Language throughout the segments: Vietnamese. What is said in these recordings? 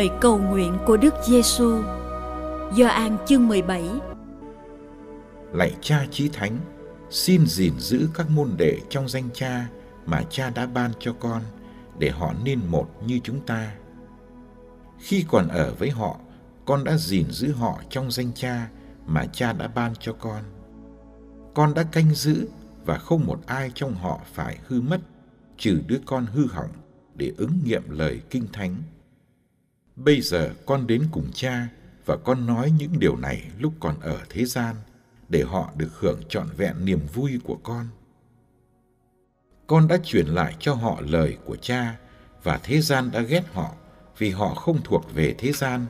Lời cầu nguyện của Đức Giêsu. Gioan chương 17. Lạy Cha Chí Thánh, xin gìn giữ các môn đệ trong danh Cha mà Cha đã ban cho con để họ nên một như chúng ta. Khi còn ở với họ, con đã gìn giữ họ trong danh Cha mà Cha đã ban cho con. Con đã canh giữ và không một ai trong họ phải hư mất, trừ đứa con hư hỏng để ứng nghiệm lời kinh thánh Bây giờ con đến cùng cha và con nói những điều này lúc còn ở thế gian để họ được hưởng trọn vẹn niềm vui của con. Con đã truyền lại cho họ lời của cha và thế gian đã ghét họ vì họ không thuộc về thế gian,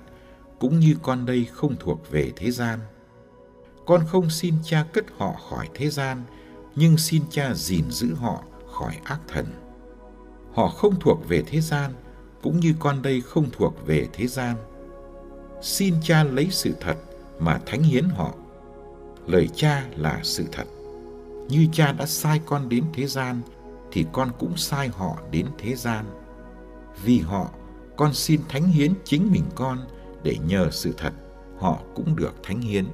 cũng như con đây không thuộc về thế gian. Con không xin cha cất họ khỏi thế gian, nhưng xin cha gìn giữ họ khỏi ác thần. Họ không thuộc về thế gian, cũng như con đây không thuộc về thế gian. Xin cha lấy sự thật mà thánh hiến họ. Lời cha là sự thật. Như cha đã sai con đến thế gian, thì con cũng sai họ đến thế gian. Vì họ, con xin thánh hiến chính mình con để nhờ sự thật, họ cũng được thánh hiến.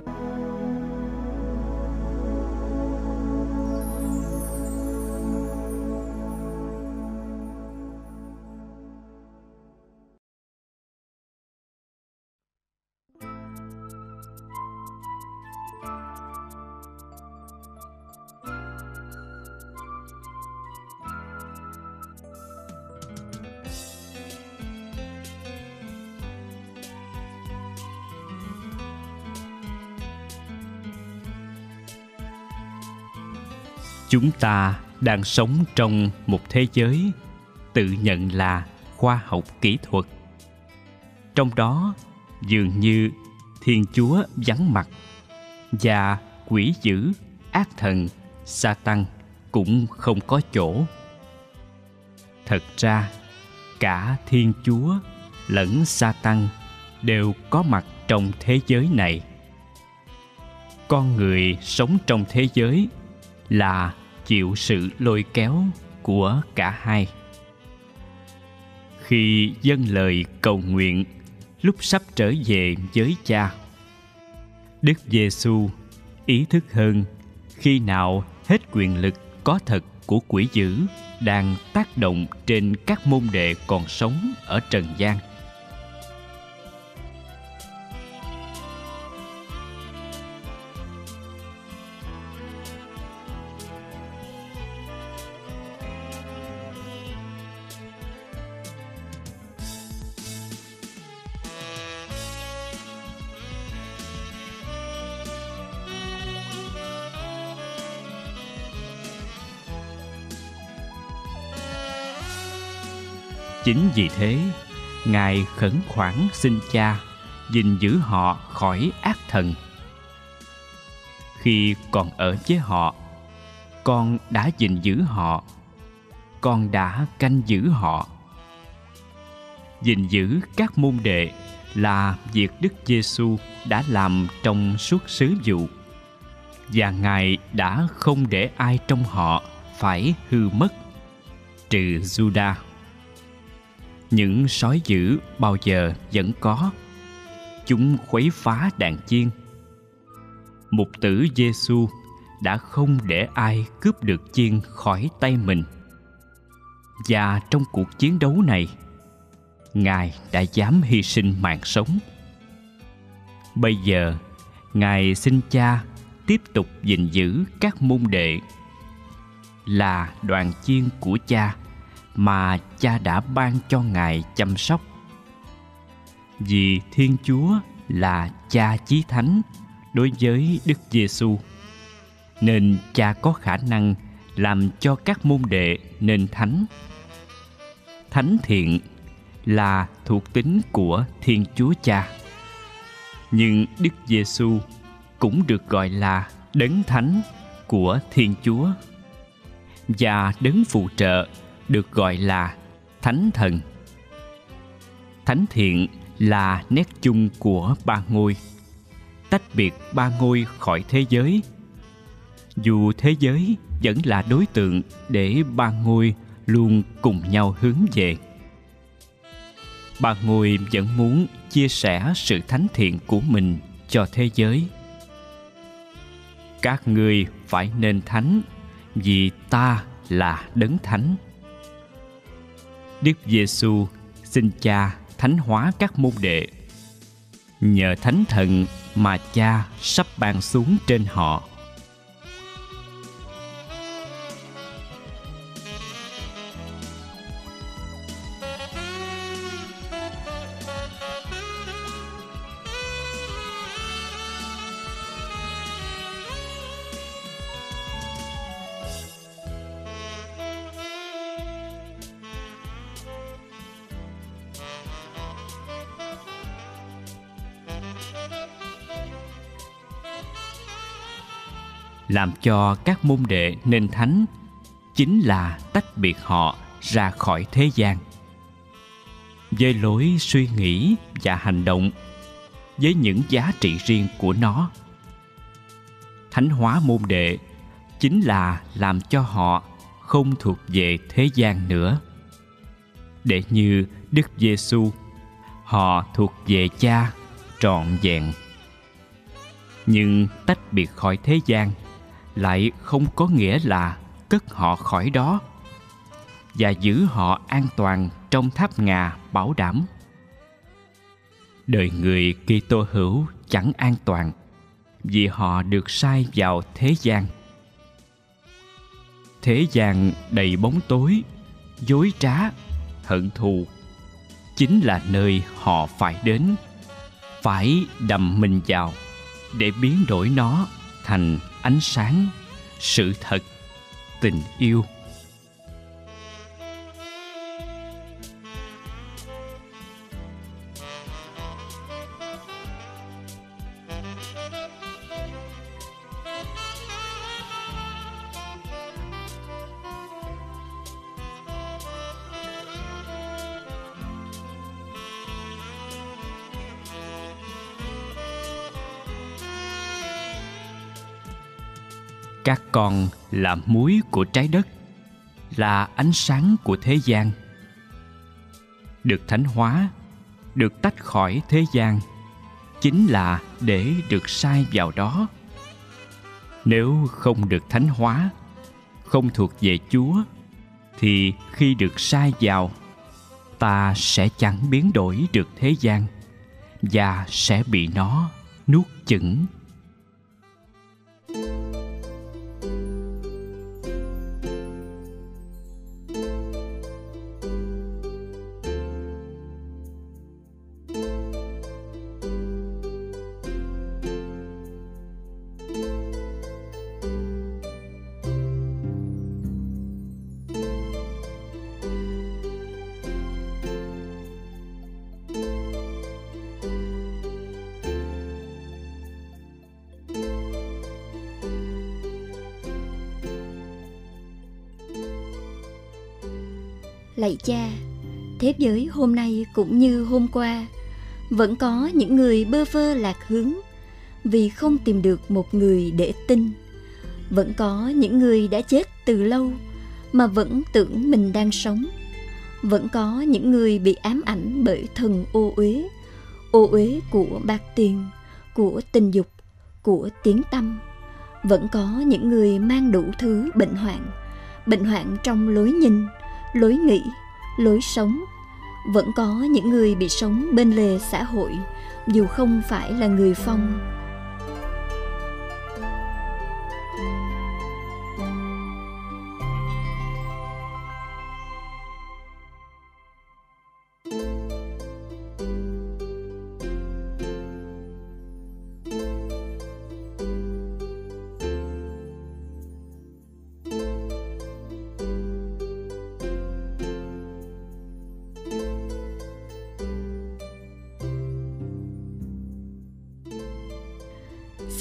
Chúng ta đang sống trong một thế giới tự nhận là khoa học kỹ thuật. Trong đó, dường như thiên chúa vắng mặt và quỷ dữ, ác thần sa tăng cũng không có chỗ. Thật ra, cả thiên chúa lẫn sa tăng đều có mặt trong thế giới này. Con người sống trong thế giới là chịu sự lôi kéo của cả hai. Khi dâng lời cầu nguyện, lúc sắp trở về với cha, đức giêsu ý thức hơn khi nào hết quyền lực có thật của quỷ dữ đang tác động trên các môn đệ còn sống ở trần gian. Chính vì thế, Ngài khẩn khoản xin cha gìn giữ họ khỏi ác thần. Khi còn ở với họ, con đã gìn giữ họ, con đã canh giữ họ. Gìn giữ các môn đệ là việc Đức Giêsu đã làm trong suốt sứ vụ và Ngài đã không để ai trong họ phải hư mất trừ Judah những sói dữ bao giờ vẫn có chúng khuấy phá đàn chiên mục tử Giêsu đã không để ai cướp được chiên khỏi tay mình. Và trong cuộc chiến đấu này, Ngài đã dám hy sinh mạng sống. Bây giờ, Ngài xin Cha tiếp tục gìn giữ các môn đệ là đoàn chiên của Cha mà Cha đã ban cho Ngài chăm sóc. Vì Thiên Chúa là Cha chí thánh đối với Đức Giêsu nên cha có khả năng làm cho các môn đệ nên thánh thánh thiện là thuộc tính của thiên chúa cha, nhưng đức giêsu cũng được gọi là đấng thánh của thiên chúa và đấng phụ trợ được gọi là thánh thần. Thánh thiện là nét chung của ba ngôi, tách biệt ba ngôi khỏi thế giới. Dù thế giới vẫn là đối tượng để ba ngôi luôn cùng nhau hướng về. Ba ngôi vẫn muốn chia sẻ sự thánh thiện của mình cho thế giới. Các ngươi phải nên thánh vì ta là đấng thánh đức giêsu xin cha thánh hóa các môn đệ. Nhờ thánh thần mà cha sắp ban xuống trên họ. Làm cho các môn đệ nên thánh chính là tách biệt họ ra khỏi thế gian. Với lối suy nghĩ và hành động, với những giá trị riêng của nó, thánh hóa môn đệ chính là làm cho họ không thuộc về thế gian nữa. Để như đức giêsu họ thuộc về cha trọn vẹn. Nhưng tách biệt khỏi thế gian lại không có nghĩa là cất họ khỏi đó và giữ họ an toàn trong tháp ngà bảo đảm. Đời người Kitô hữu chẳng an toàn vì họ được sai vào thế gian. Thế gian đầy bóng tối, dối trá, hận thù chính là nơi họ phải đến, phải đầm mình vào để biến đổi nó thành ánh sáng sự thật tình yêu. Các con là muối của trái đất, là ánh sáng của thế gian. Được thánh hóa, được tách khỏi thế gian, chính là để được sai vào đó. Nếu không được thánh hóa, không thuộc về chúa, thì khi được sai vào, ta sẽ chẳng biến đổi được thế gian và sẽ bị nó nuốt chửng. Lạy cha, thế giới hôm nay cũng như hôm qua, vẫn có những người bơ vơ lạc hướng vì không tìm được một người để tin. Vẫn có những người đã chết từ lâu mà vẫn tưởng mình đang sống. Vẫn có những người bị ám ảnh bởi thần ô uế, ô uế của bạc tiền, của tình dục, của tiếng tâm vẫn có những người mang đủ thứ bệnh hoạn bệnh hoạn trong lối nhìn lối nghĩ, lối sống. Vẫn có những người bị sống bên lề xã hội, dù không phải là người phong.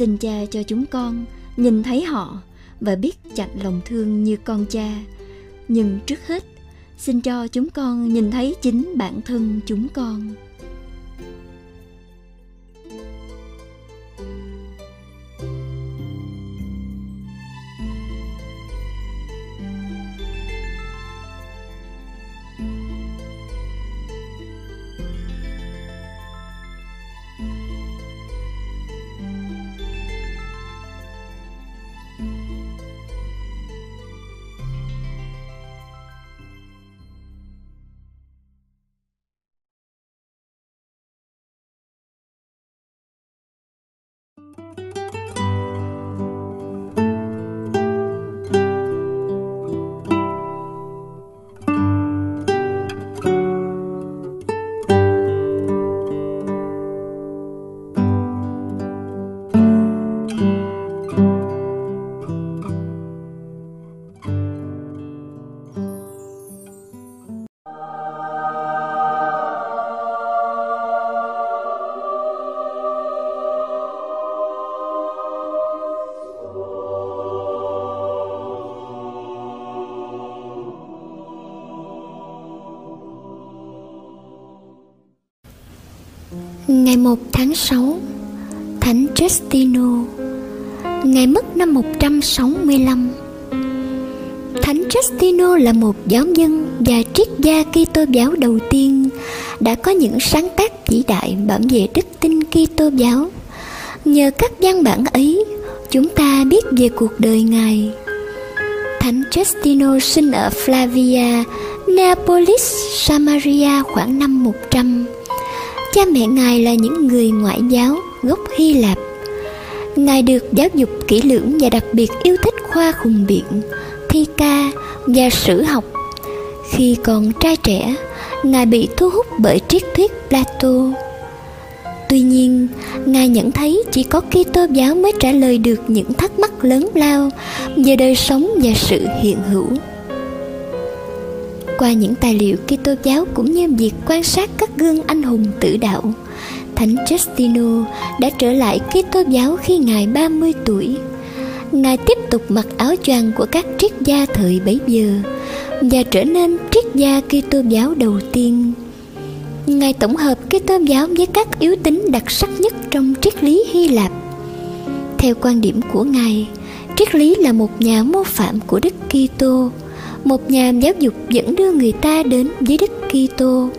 Xin cha cho chúng con, nhìn thấy họ và biết chặt lòng thương như con cha. Nhưng trước hết, xin cho chúng con nhìn thấy chính bản thân chúng con. Tháng 6 Thánh Justino Ngày mất năm 165 Thánh Justino là một giáo dân và triết gia Kitô giáo đầu tiên đã có những sáng tác vĩ đại bảo vệ đức tin Kitô giáo. Nhờ các văn bản ấy, chúng ta biết về cuộc đời Ngài. Thánh Justino sinh ở Flavia, Neapolis, Samaria khoảng năm 100 cha mẹ ngài là những người ngoại giáo gốc hy lạp. Ngài được giáo dục kỹ lưỡng và đặc biệt yêu thích khoa khùng biện, thi ca và sử học. Khi còn trai trẻ, ngài bị thu hút bởi triết thuyết plato. Tuy nhiên, ngài nhận thấy chỉ có kitô giáo mới trả lời được những thắc mắc lớn lao về đời sống và sự hiện hữu qua những tài liệu Kitô giáo cũng như việc quan sát các gương anh hùng tử đạo. Thánh Justino đã trở lại Kitô giáo khi ngài 30 tuổi. Ngài tiếp tục mặc áo choàng của các triết gia thời bấy giờ và trở nên triết gia Kitô giáo đầu tiên. Ngài tổng hợp Kitô giáo với các yếu tính đặc sắc nhất trong triết lý Hy Lạp. Theo quan điểm của ngài, triết lý là một nhà mô phạm của Đức Kitô một nhà giáo dục dẫn đưa người ta đến với Đức Kitô.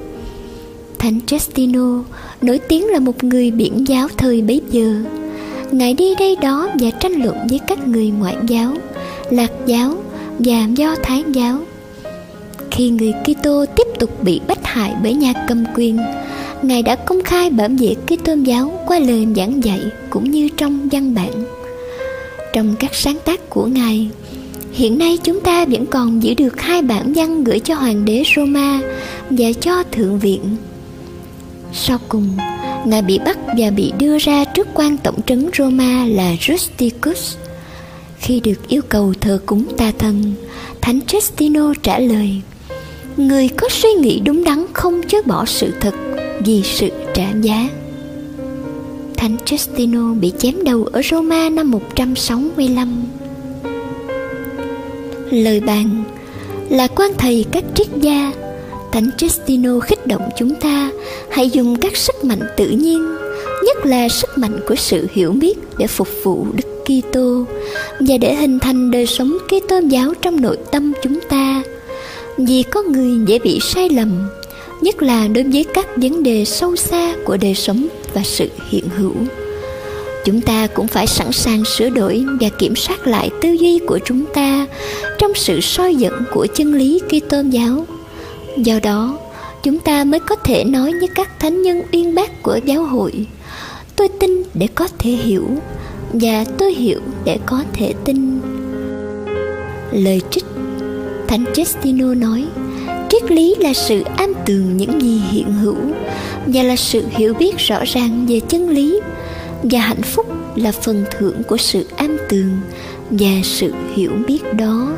Thánh Justino nổi tiếng là một người biển giáo thời bấy giờ. Ngài đi đây đó và tranh luận với các người ngoại giáo, lạc giáo và do thái giáo. Khi người Kitô tiếp tục bị bắt hại bởi nhà cầm quyền, Ngài đã công khai bảo vệ Kitô giáo qua lời giảng dạy cũng như trong văn bản. Trong các sáng tác của Ngài, Hiện nay chúng ta vẫn còn giữ được hai bản văn gửi cho hoàng đế Roma và cho thượng viện. Sau cùng, Ngài bị bắt và bị đưa ra trước quan tổng trấn Roma là Rusticus. Khi được yêu cầu thờ cúng tà thần, Thánh Justino trả lời Người có suy nghĩ đúng đắn không chối bỏ sự thật vì sự trả giá. Thánh Justino bị chém đầu ở Roma năm 165 lời bàn là quan thầy các triết gia Thánh Justino khích động chúng ta hãy dùng các sức mạnh tự nhiên, nhất là sức mạnh của sự hiểu biết để phục vụ Đức Kitô và để hình thành đời sống Kitô giáo trong nội tâm chúng ta. Vì có người dễ bị sai lầm, nhất là đối với các vấn đề sâu xa của đời sống và sự hiện hữu chúng ta cũng phải sẵn sàng sửa đổi và kiểm soát lại tư duy của chúng ta trong sự soi dẫn của chân lý Kitô giáo. Do đó, chúng ta mới có thể nói như các thánh nhân uyên bác của giáo hội tôi tin để có thể hiểu và tôi hiểu để có thể tin lời trích thánh Justino nói triết lý là sự am tường những gì hiện hữu và là sự hiểu biết rõ ràng về chân lý và hạnh phúc là phần thưởng của sự an tường và sự hiểu biết đó.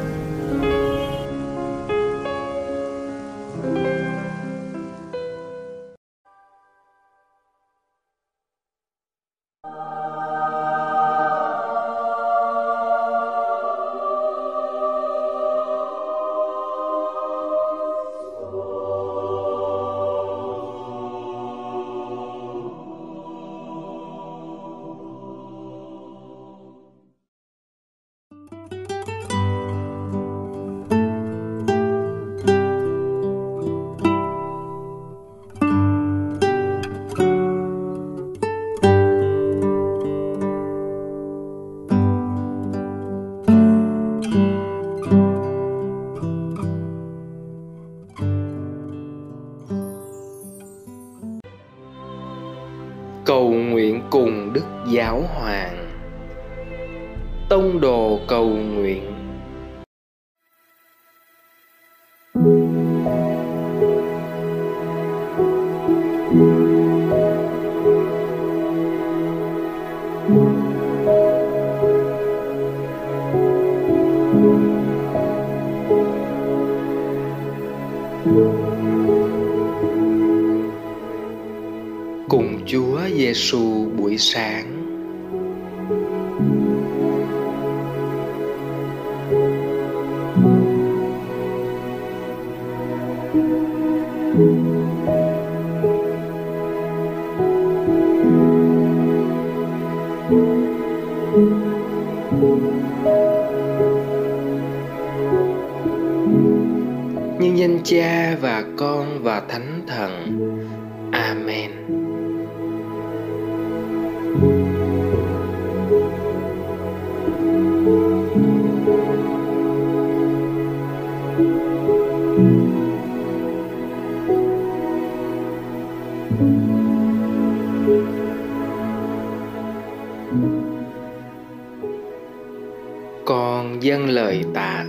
Cùng Chúa Giêsu buổi sáng.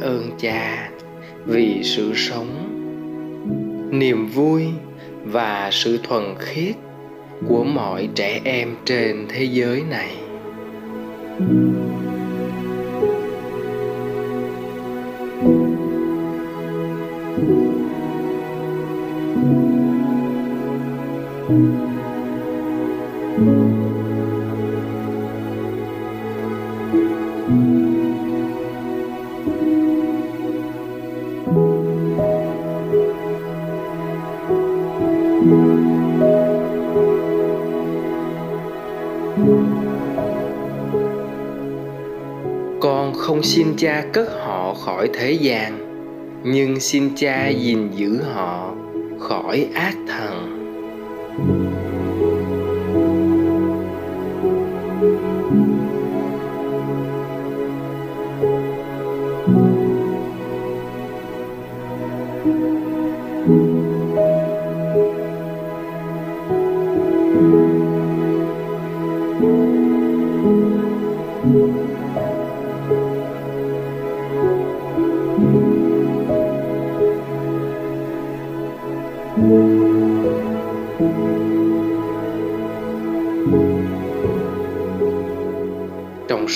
Ơn Cha vì sự sống, niềm vui và sự thuần khiết của mọi trẻ em trên thế giới này. Con không xin cha cất họ khỏi thế gian, nhưng xin cha gìn giữ họ khỏi ác thần.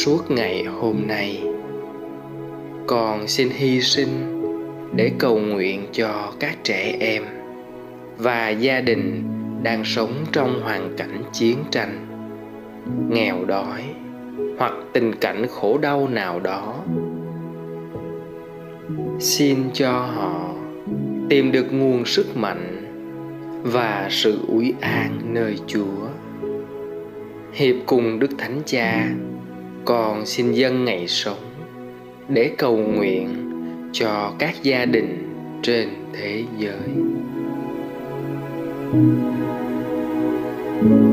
Suốt ngày hôm nay, con xin hy sinh để cầu nguyện cho các trẻ em và gia đình đang sống trong hoàn cảnh chiến tranh, nghèo đói hoặc tình cảnh khổ đau nào đó. Xin cho họ tìm được nguồn sức mạnh và sự úy an nơi Chúa. Hiệp cùng Đức Thánh Cha, con xin dâng ngày sống để cầu nguyện cho các gia đình trên thế giới. lạy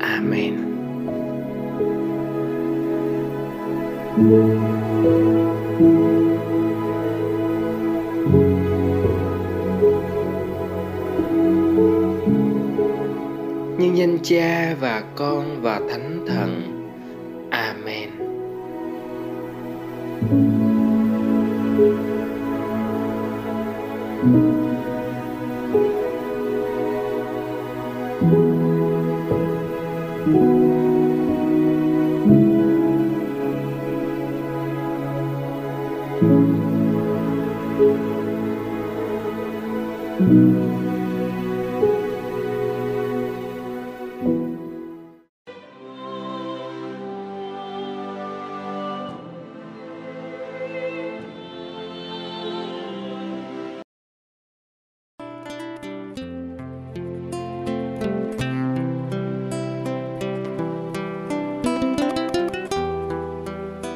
amen. Nhân danh cha và con và thánh thần. Amen.